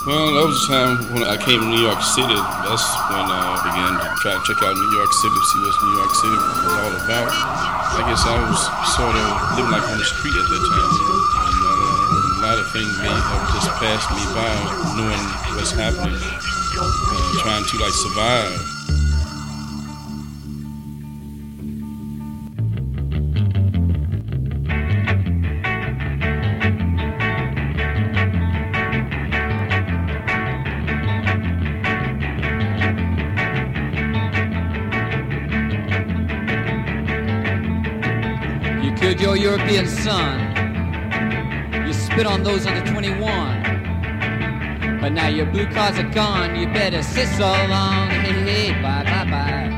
Well, that was the time when I came to New York City. That's when I began to try to check out New York City, see what New York City was all about. I guess I was sort of living like on the street at that time. And uh, a lot of things may have just passed me by, knowing what's happening, uh, trying to like survive. European son. You spit on those under 21. But now your blue cards are gone. You better sit so long. Hey, hey, bye, bye, bye.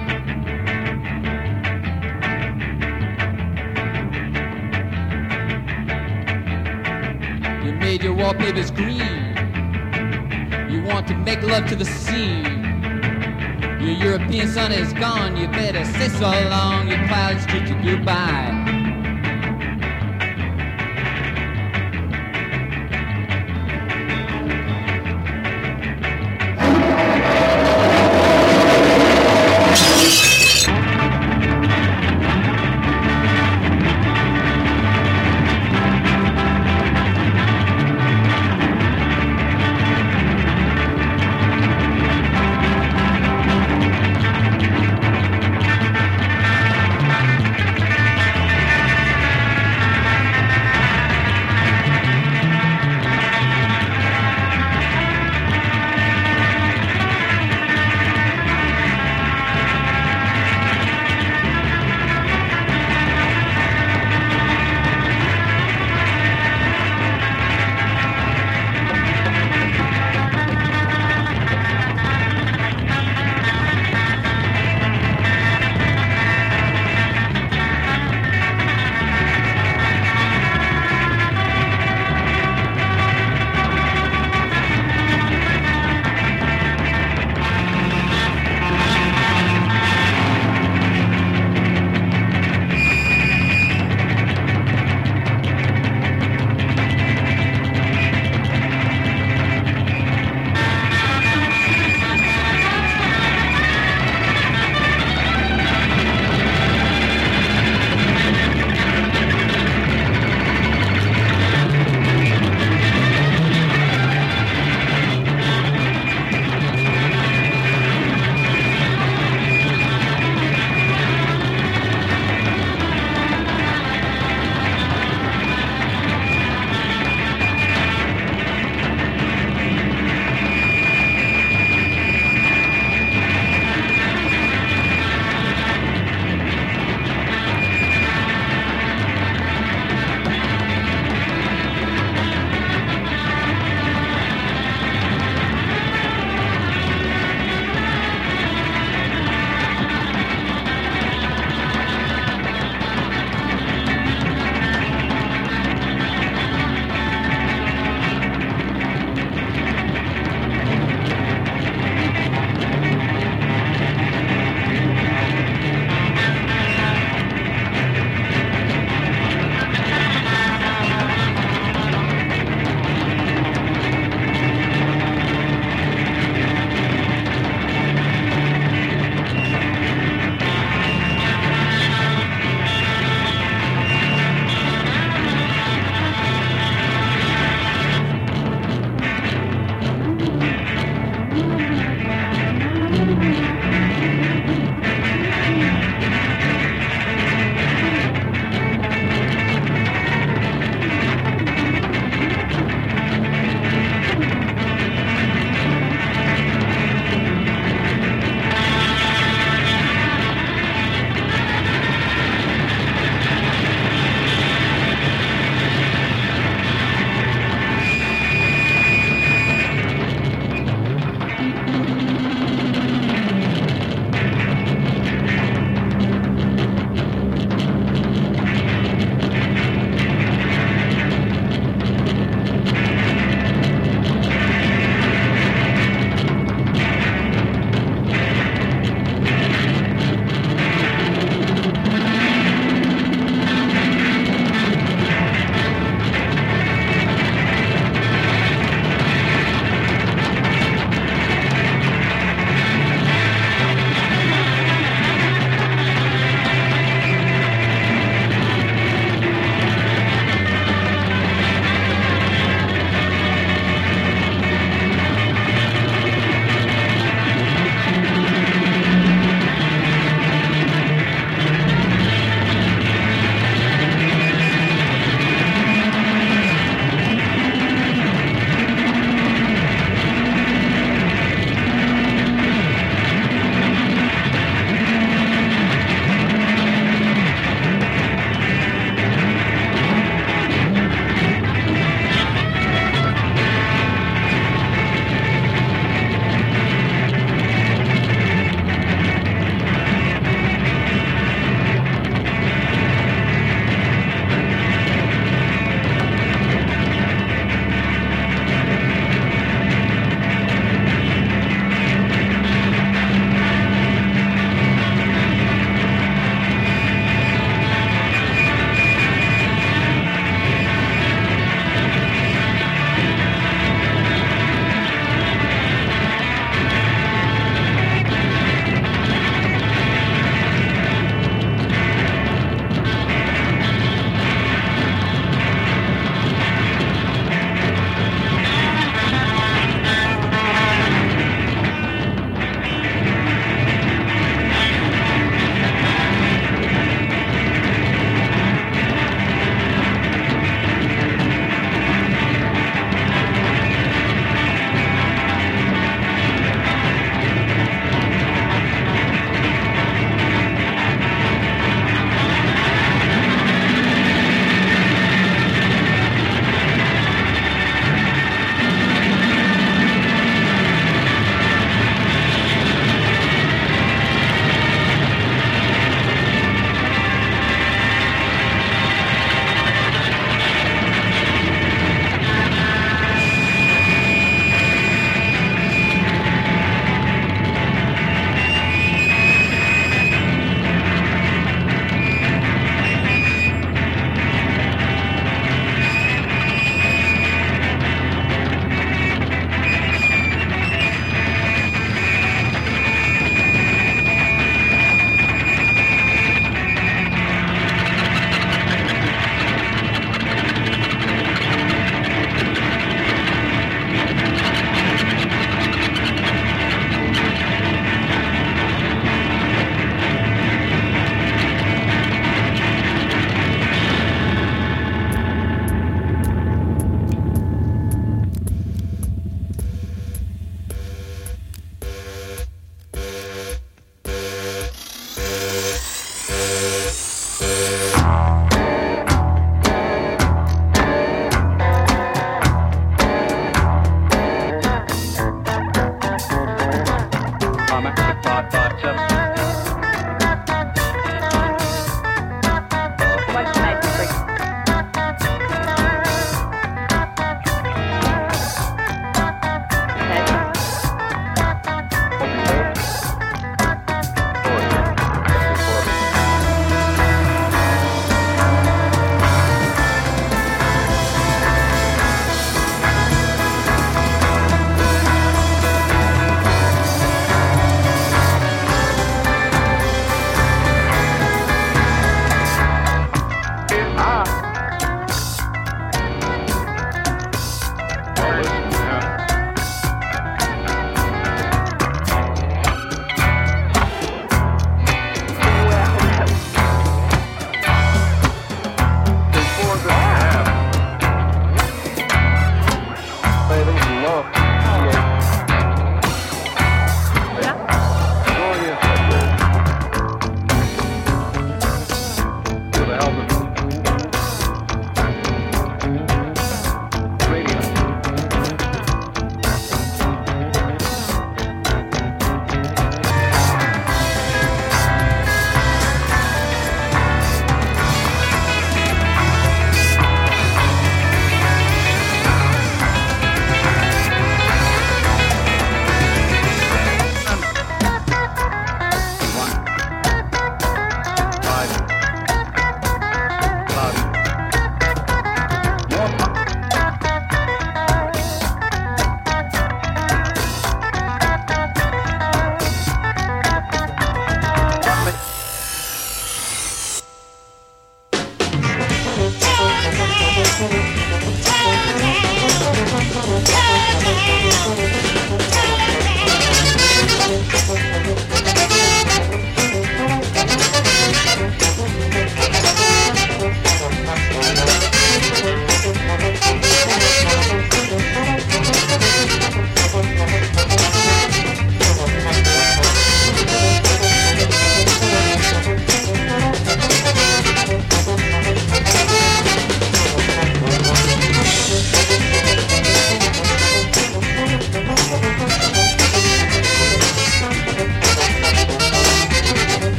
You made your wallpapers green. You want to make love to the scene. Your European son is gone. You better sit so long. Your clouds treat you goodbye.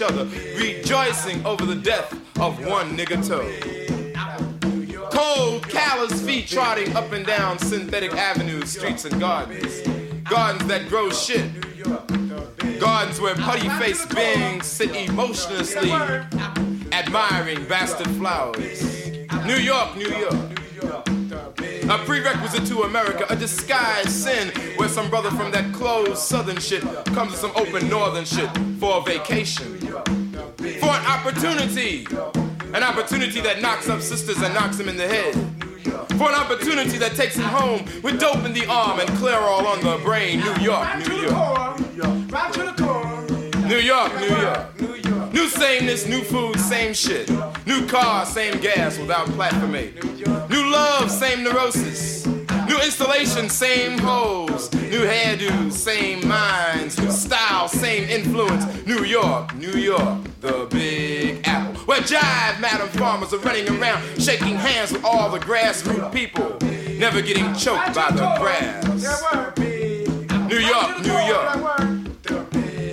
Each other, rejoicing over the death of one nigga toe. Cold, callous feet trotting up and down synthetic avenues, streets, and gardens. Gardens that grow shit. Gardens where putty faced beings sit emotionlessly admiring bastard flowers. New York, New York. A prerequisite to America, a disguised sin where some brother from that closed southern shit comes to some open northern shit for a vacation. For an opportunity. An opportunity that knocks up sisters and knocks them in the head. For an opportunity that takes him home with dope in the arm and Clairol on the brain. New York, New York. New York, New York. New sameness, new food, same shit. New car, same gas without platformate. New love, same neurosis. New installation, same hoes. New hairdos, same minds. New style, same influence. New York, New York, the Big Apple. Where jive madam farmers are running around, shaking hands with all the grassroots people, never getting choked by the grass. New York, New York.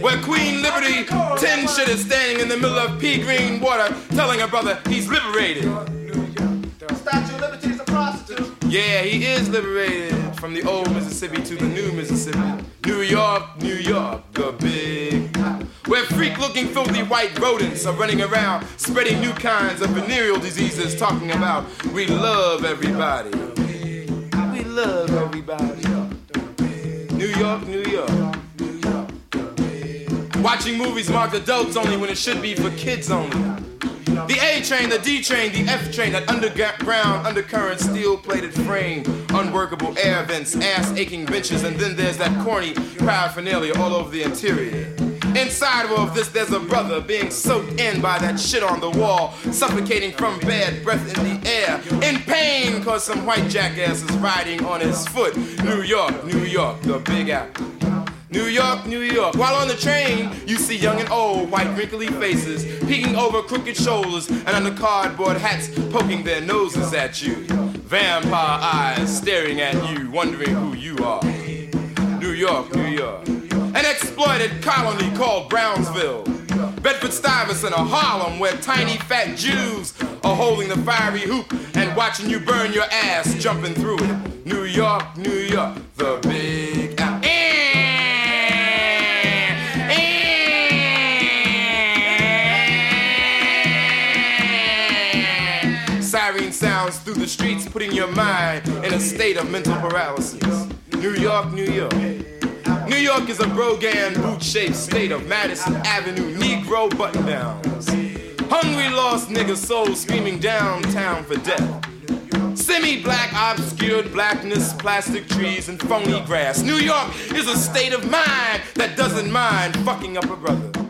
Where Queen Liberty, 10 shit is standing in the middle of pea green water, telling her brother he's liberated. Statue of Liberty is a prostitute. Yeah, he is liberated from the old Mississippi to the new Mississippi. New York, New York, the big. Where freak looking filthy white rodents are running around spreading new kinds of venereal diseases, talking about we love everybody. We love everybody. New York, New York. Watching movies marked adults only when it should be for kids only. The A train, the D train, the F train, that underground, undercurrent, steel plated frame, unworkable air vents, ass aching benches, and then there's that corny paraphernalia all over the interior. Inside of all of this, there's a brother being soaked in by that shit on the wall, suffocating from bad breath in the air, in pain cause some white jackass is riding on his foot. New York, New York, the Big Apple. New York, New York. While on the train, you see young and old, white wrinkly faces peeking over crooked shoulders and under cardboard hats poking their noses at you. Vampire eyes staring at you, wondering who you are. New York, New York. An exploited colony called Brownsville. Bedford Stuyvesant or Harlem, where tiny fat Jews are holding the fiery hoop and watching you burn your ass jumping through it. New York, New York, the big the streets, putting your mind in a state of mental paralysis. New York, New York. New York is a Brogan boot shaped state of Madison Avenue Negro button downs. Hungry lost niggas souls screaming downtown for death. Semi black, obscured blackness, plastic trees, and phony grass. New York is a state of mind that doesn't mind fucking up a brother.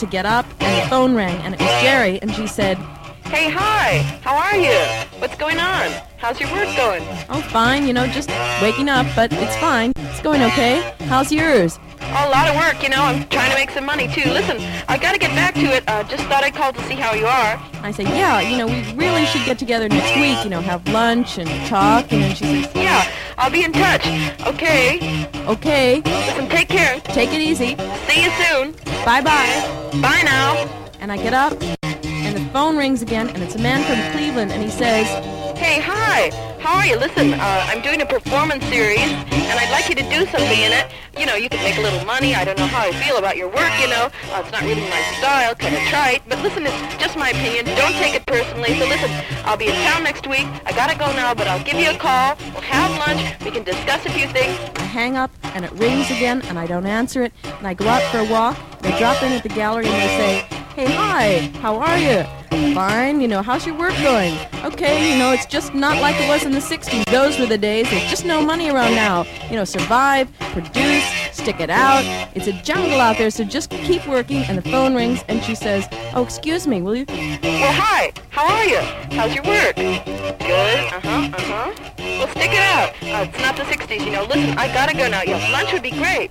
To get up, and the phone rang, and it was Jerry, and she said, Hey, hi. How are you? What's going on? How's your work going? Oh, fine, you know, just waking up, but it's fine. It's going okay. How's yours? Oh, a lot of work, you know. I'm trying to make some money, too. Listen, I gotta get back to it. Uh, just thought I'd call to see how you are. I said, yeah, you know, we really should get together next week, you know, have lunch and talk, and then she says, Yeah, I'll be in touch. Okay. okay, Listen, take care. take it easy. See you soon. Bye-bye. Bye now. And I get up, and the phone rings again, and it's a man from Cleveland, and he says, Hey, hi. How are you? Listen, uh, I'm doing a performance series, and I'd like you to do something in it. You know, you could make a little money. I don't know how I feel about your work, you know. Uh, it's not really my style, kind of trite. But listen, it's just my opinion. Don't take it personally. So listen, I'll be in town next week. I gotta go now, but I'll give you a call. We'll have lunch. We can discuss a few things. I hang up, and it rings again, and I don't answer it, and I go out for a walk, I drop in at the gallery, and they say, hey, hi, how are you? Fine, you know, how's your work going? Okay, you know, it's just not like it was in the 60s. Those were the days. There's just no money around now. You know, survive, produce, stick it out. It's a jungle out there, so just keep working. And the phone rings, and she says, oh, excuse me, will you? Well, hi. How are you? How's your work? Good. Uh-huh, uh-huh. Well, stick it out. Uh, it's not the 60s, you know. Listen, I gotta go now. Yeah, lunch would be great.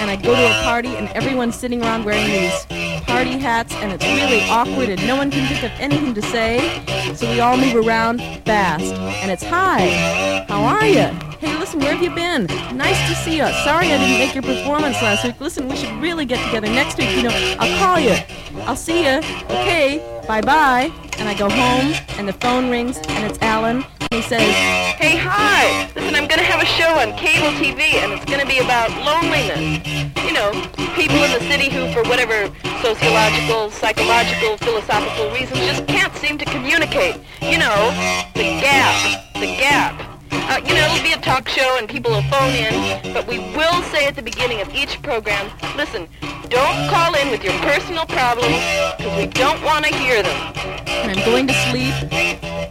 And I go to a party, and everyone's sitting around wearing these party hats, and it's really awkward, and no one can think of anything to say. So we all move around fast. And it's hi. How are you? Hey, listen, where have you been? Nice to see you. Sorry I didn't make your performance last week. Listen, we should really get together next week. You know, I'll call you. I'll see you. Okay, bye bye. And I go home, and the phone rings, and it's Alan. He says, Hey, hi. Listen, I'm gonna have a show on cable TV, and it's gonna be about loneliness. You know, people in the city who, for whatever sociological, psychological, philosophical reasons, just can't seem to communicate. You know, the gap. The gap. Uh, you know, it'll be a talk show and people will phone in, but we will say at the beginning of each program, listen, don't call in with your personal problems because we don't want to hear them. And I'm going to sleep,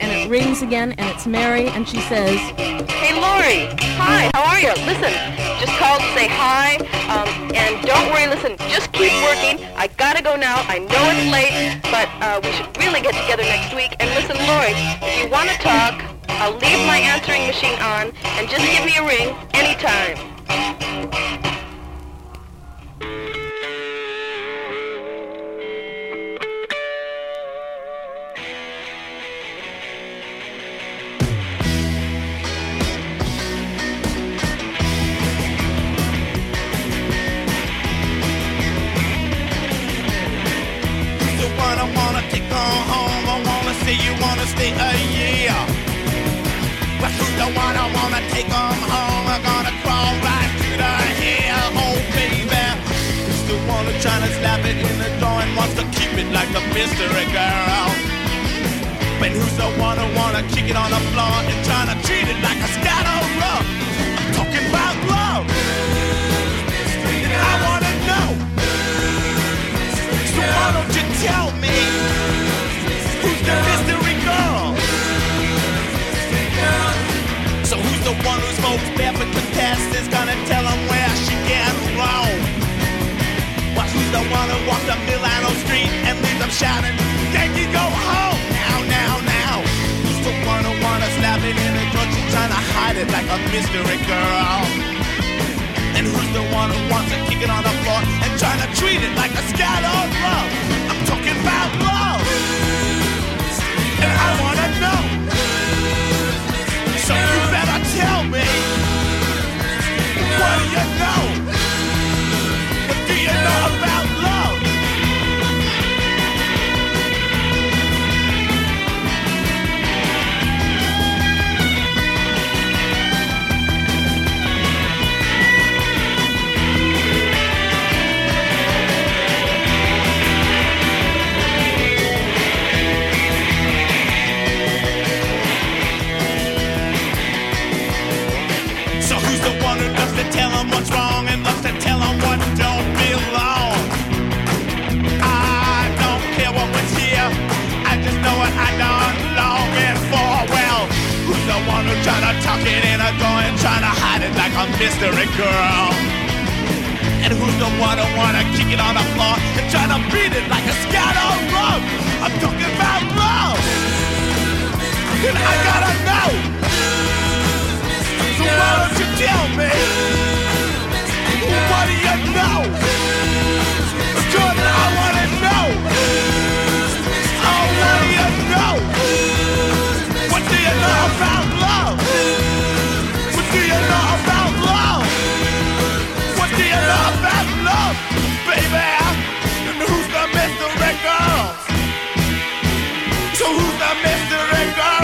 and it rings again, and it's Mary, and she says, Hey, Laurie. Hi, how are you? Listen, just called to say hi. Um, and don't worry, listen, just keep working. I gotta go now. I know it's late, but uh, we should really get together next week. And listen, Laurie, if you want to talk, I'll leave my answering machine on and just give me a ring anytime. Wanna stay a year. But who's the one I wanna take home? I'm gonna crawl right to the hill, oh baby. Who's the one who's trying to slap it in the door and wants to keep it like a mystery girl? But who's the one who wanna kick it on the floor and trying to treat it like a scattered rug? Talking about love. I wanna know. So why don't you tell me who's the mystery the one who smokes barefoot contestants gonna tell him where she gets wrong? Well, who's the one who walks up Milano Street and leaves them shouting, Yankee go home now, now, now? Who's the one who wanna slap it in the joint? She's trying to hide it like a mystery girl. And who's the one who wants to kick it on the floor and trying to treat it like a scattered love? I'm talking about love. And I wanna know. What do you know? Like a mystery girl. And who's the one who wanna kick it on the floor and try to beat it like a scat on rug? I'm talking about love. And I gotta know. So why don't you tell me? What do you know? Because I wanna know. Oh, what do you know? What do you know about What do you know about love, baby? Who's the mystery girls? So who's the mystery girls?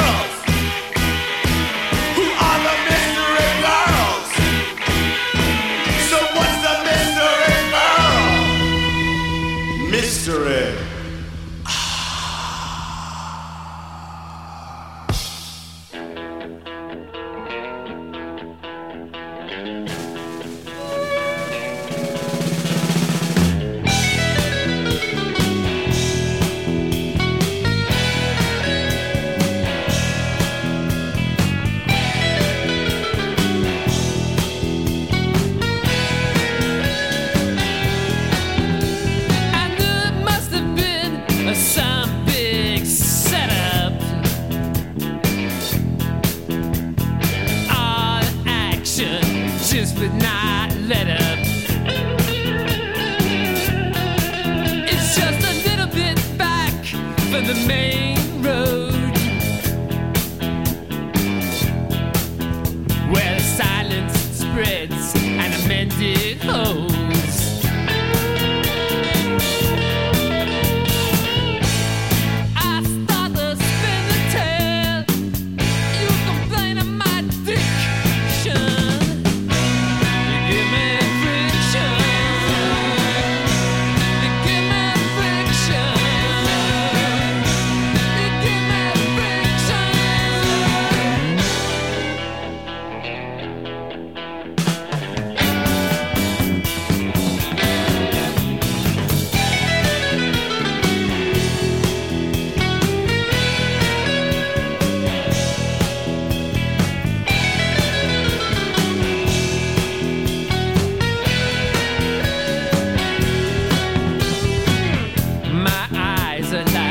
Eyes are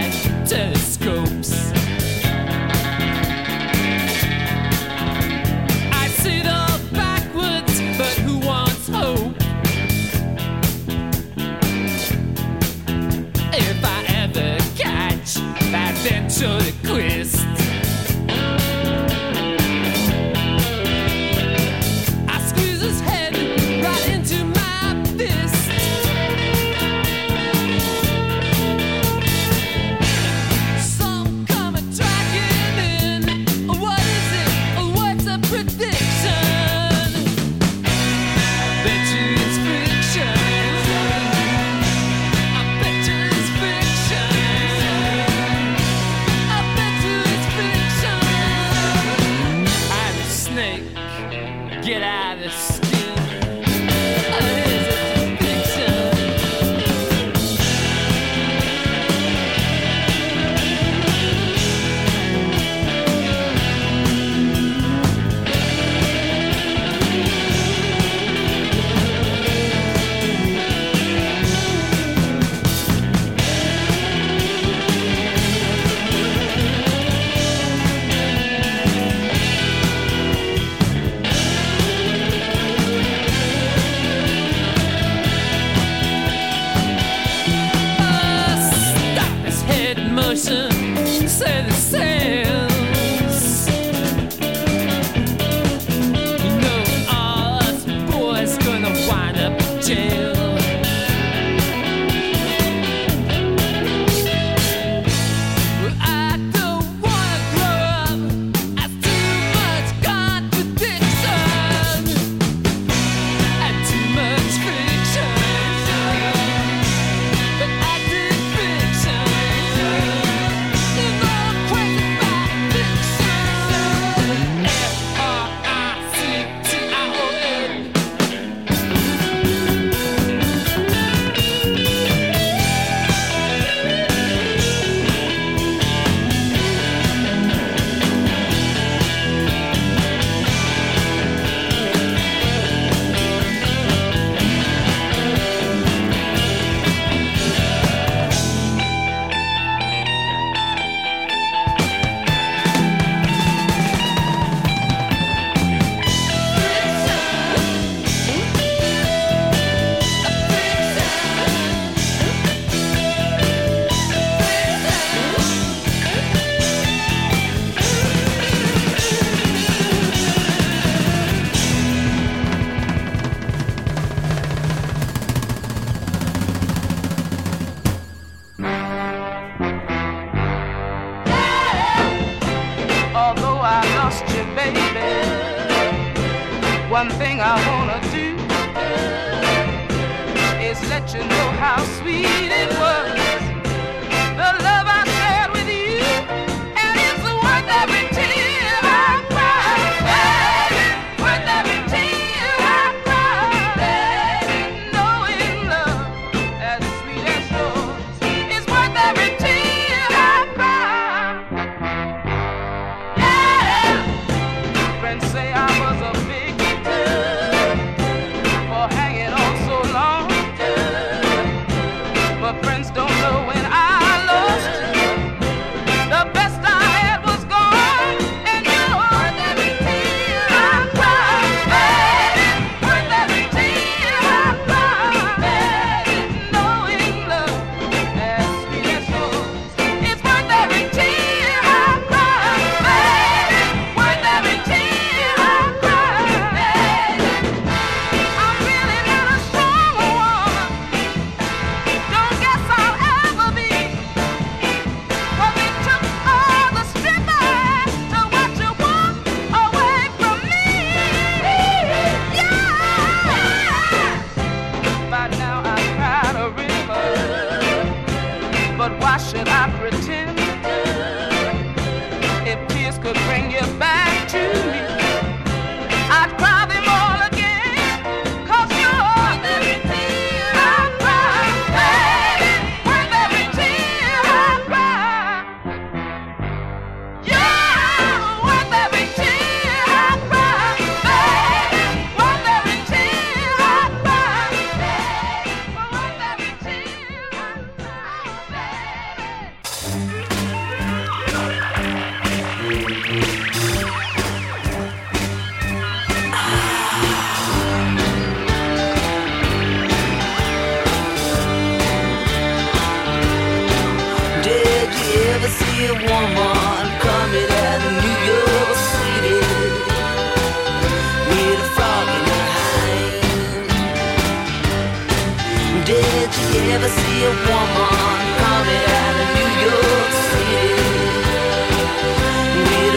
you ever see a woman coming out of New York City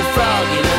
a frog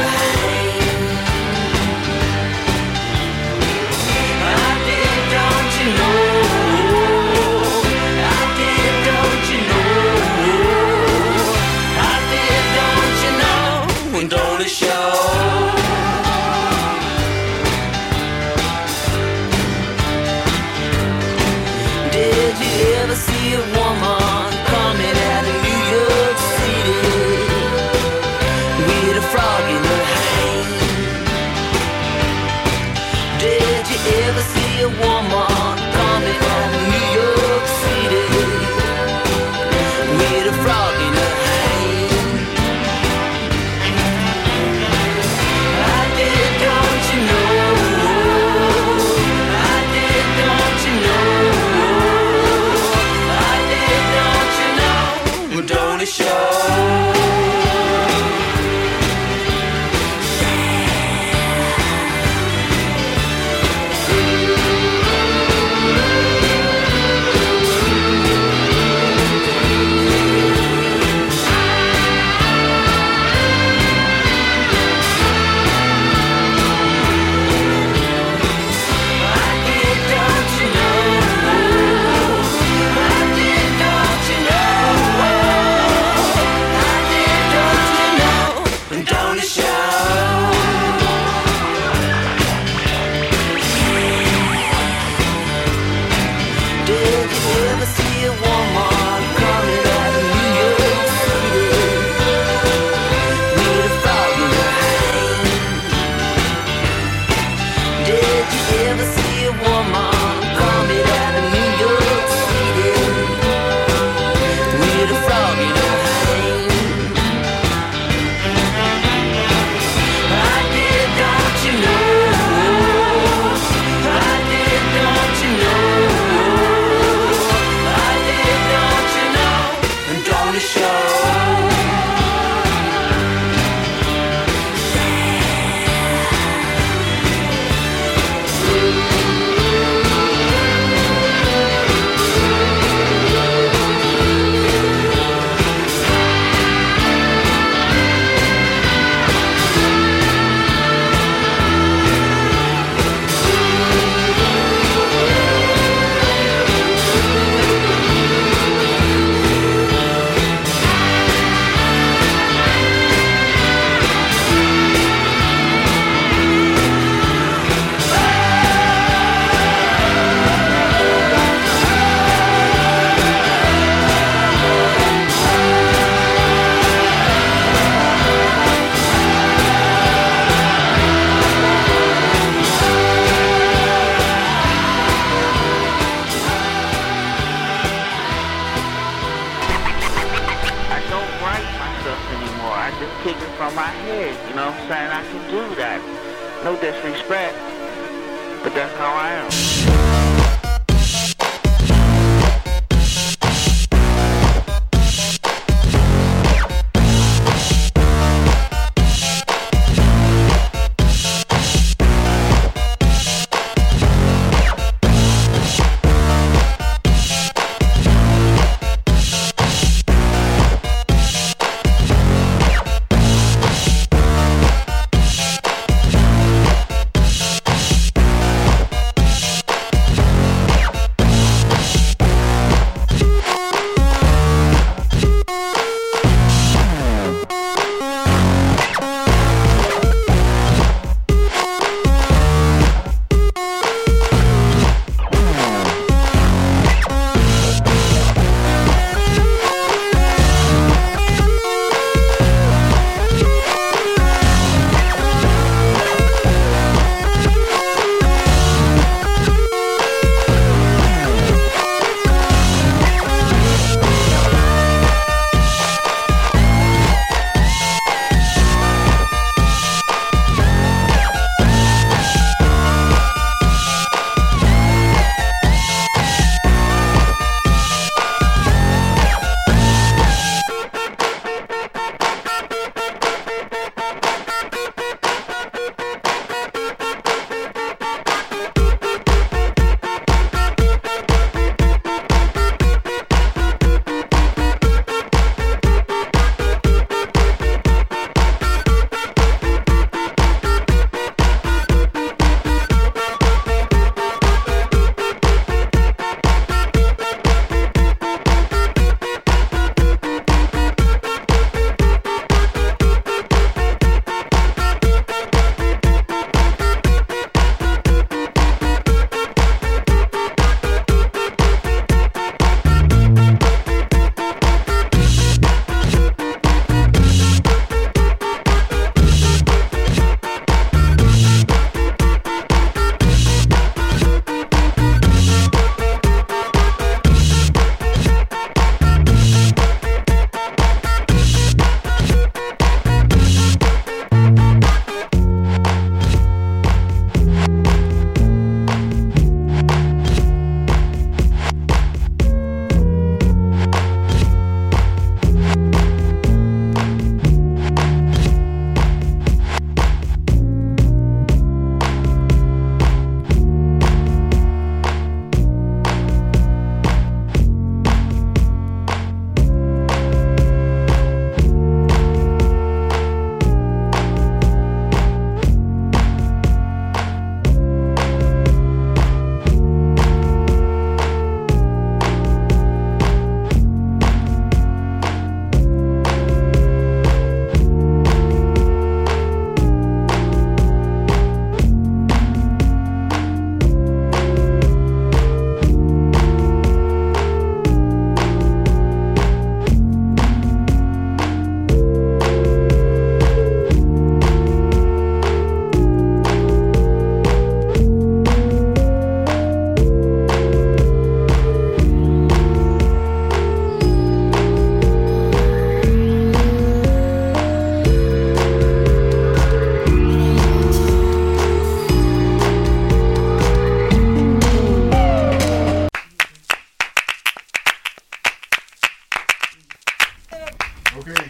Okay.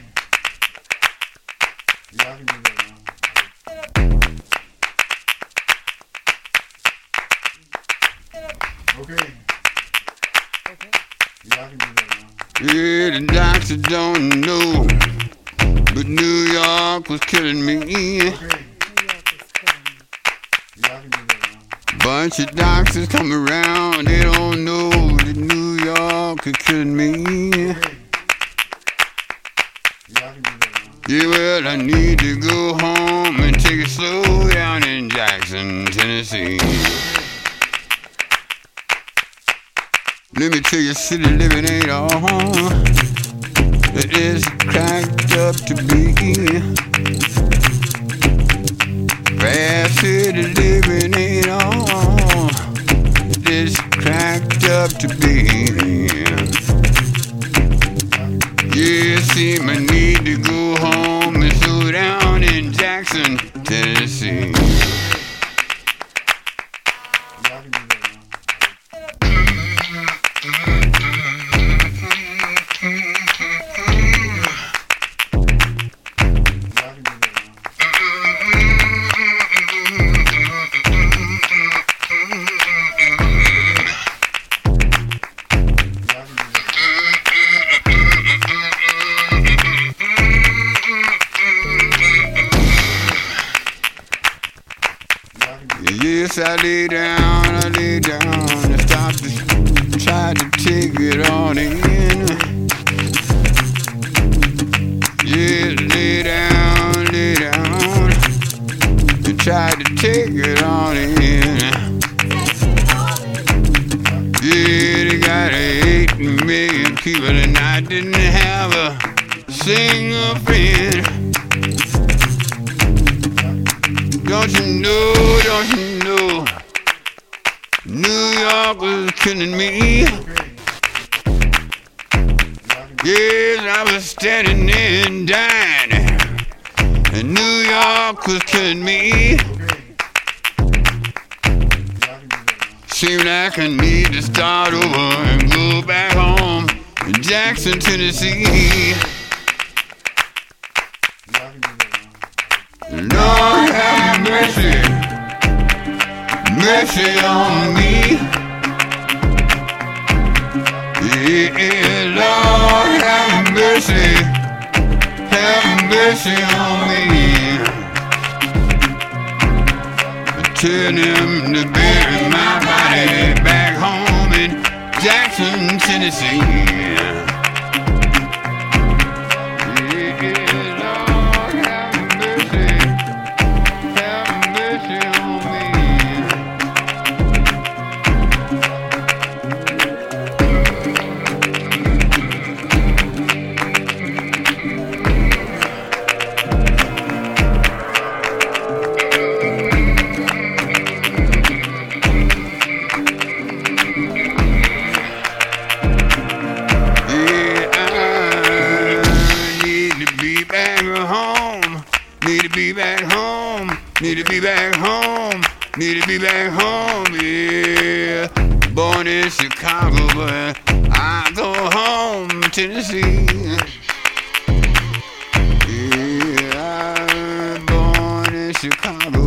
Y'all can do that now. Okay. Y'all can do that now. Yeah, the doctor don't know, but New York was killing me. Okay. Bunch of doctors come around, they don't know that New York is killing me. I need to go home and take it slow down in Jackson, Tennessee. Let me tell you, city living ain't all it is cracked up to be. Fast city living ain't all it is cracked up to be. Try to take it all in. Yeah, they got eight million people and I didn't have a single friend. Don't you know, don't you know? New York was killing me. Yes, I was standing there and dying. And New York was killing me. Seemed like I need to start over and go back home in Jackson, Tennessee. Lord have mercy, mercy on me. Yeah, Lord have mercy, have mercy on me. Tell them to body back home in Jackson, Tennessee. Need to be back home. Yeah. Born in Chicago, but I go home, Tennessee. Yeah, born in Chicago,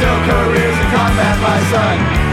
still careers in combat, my son.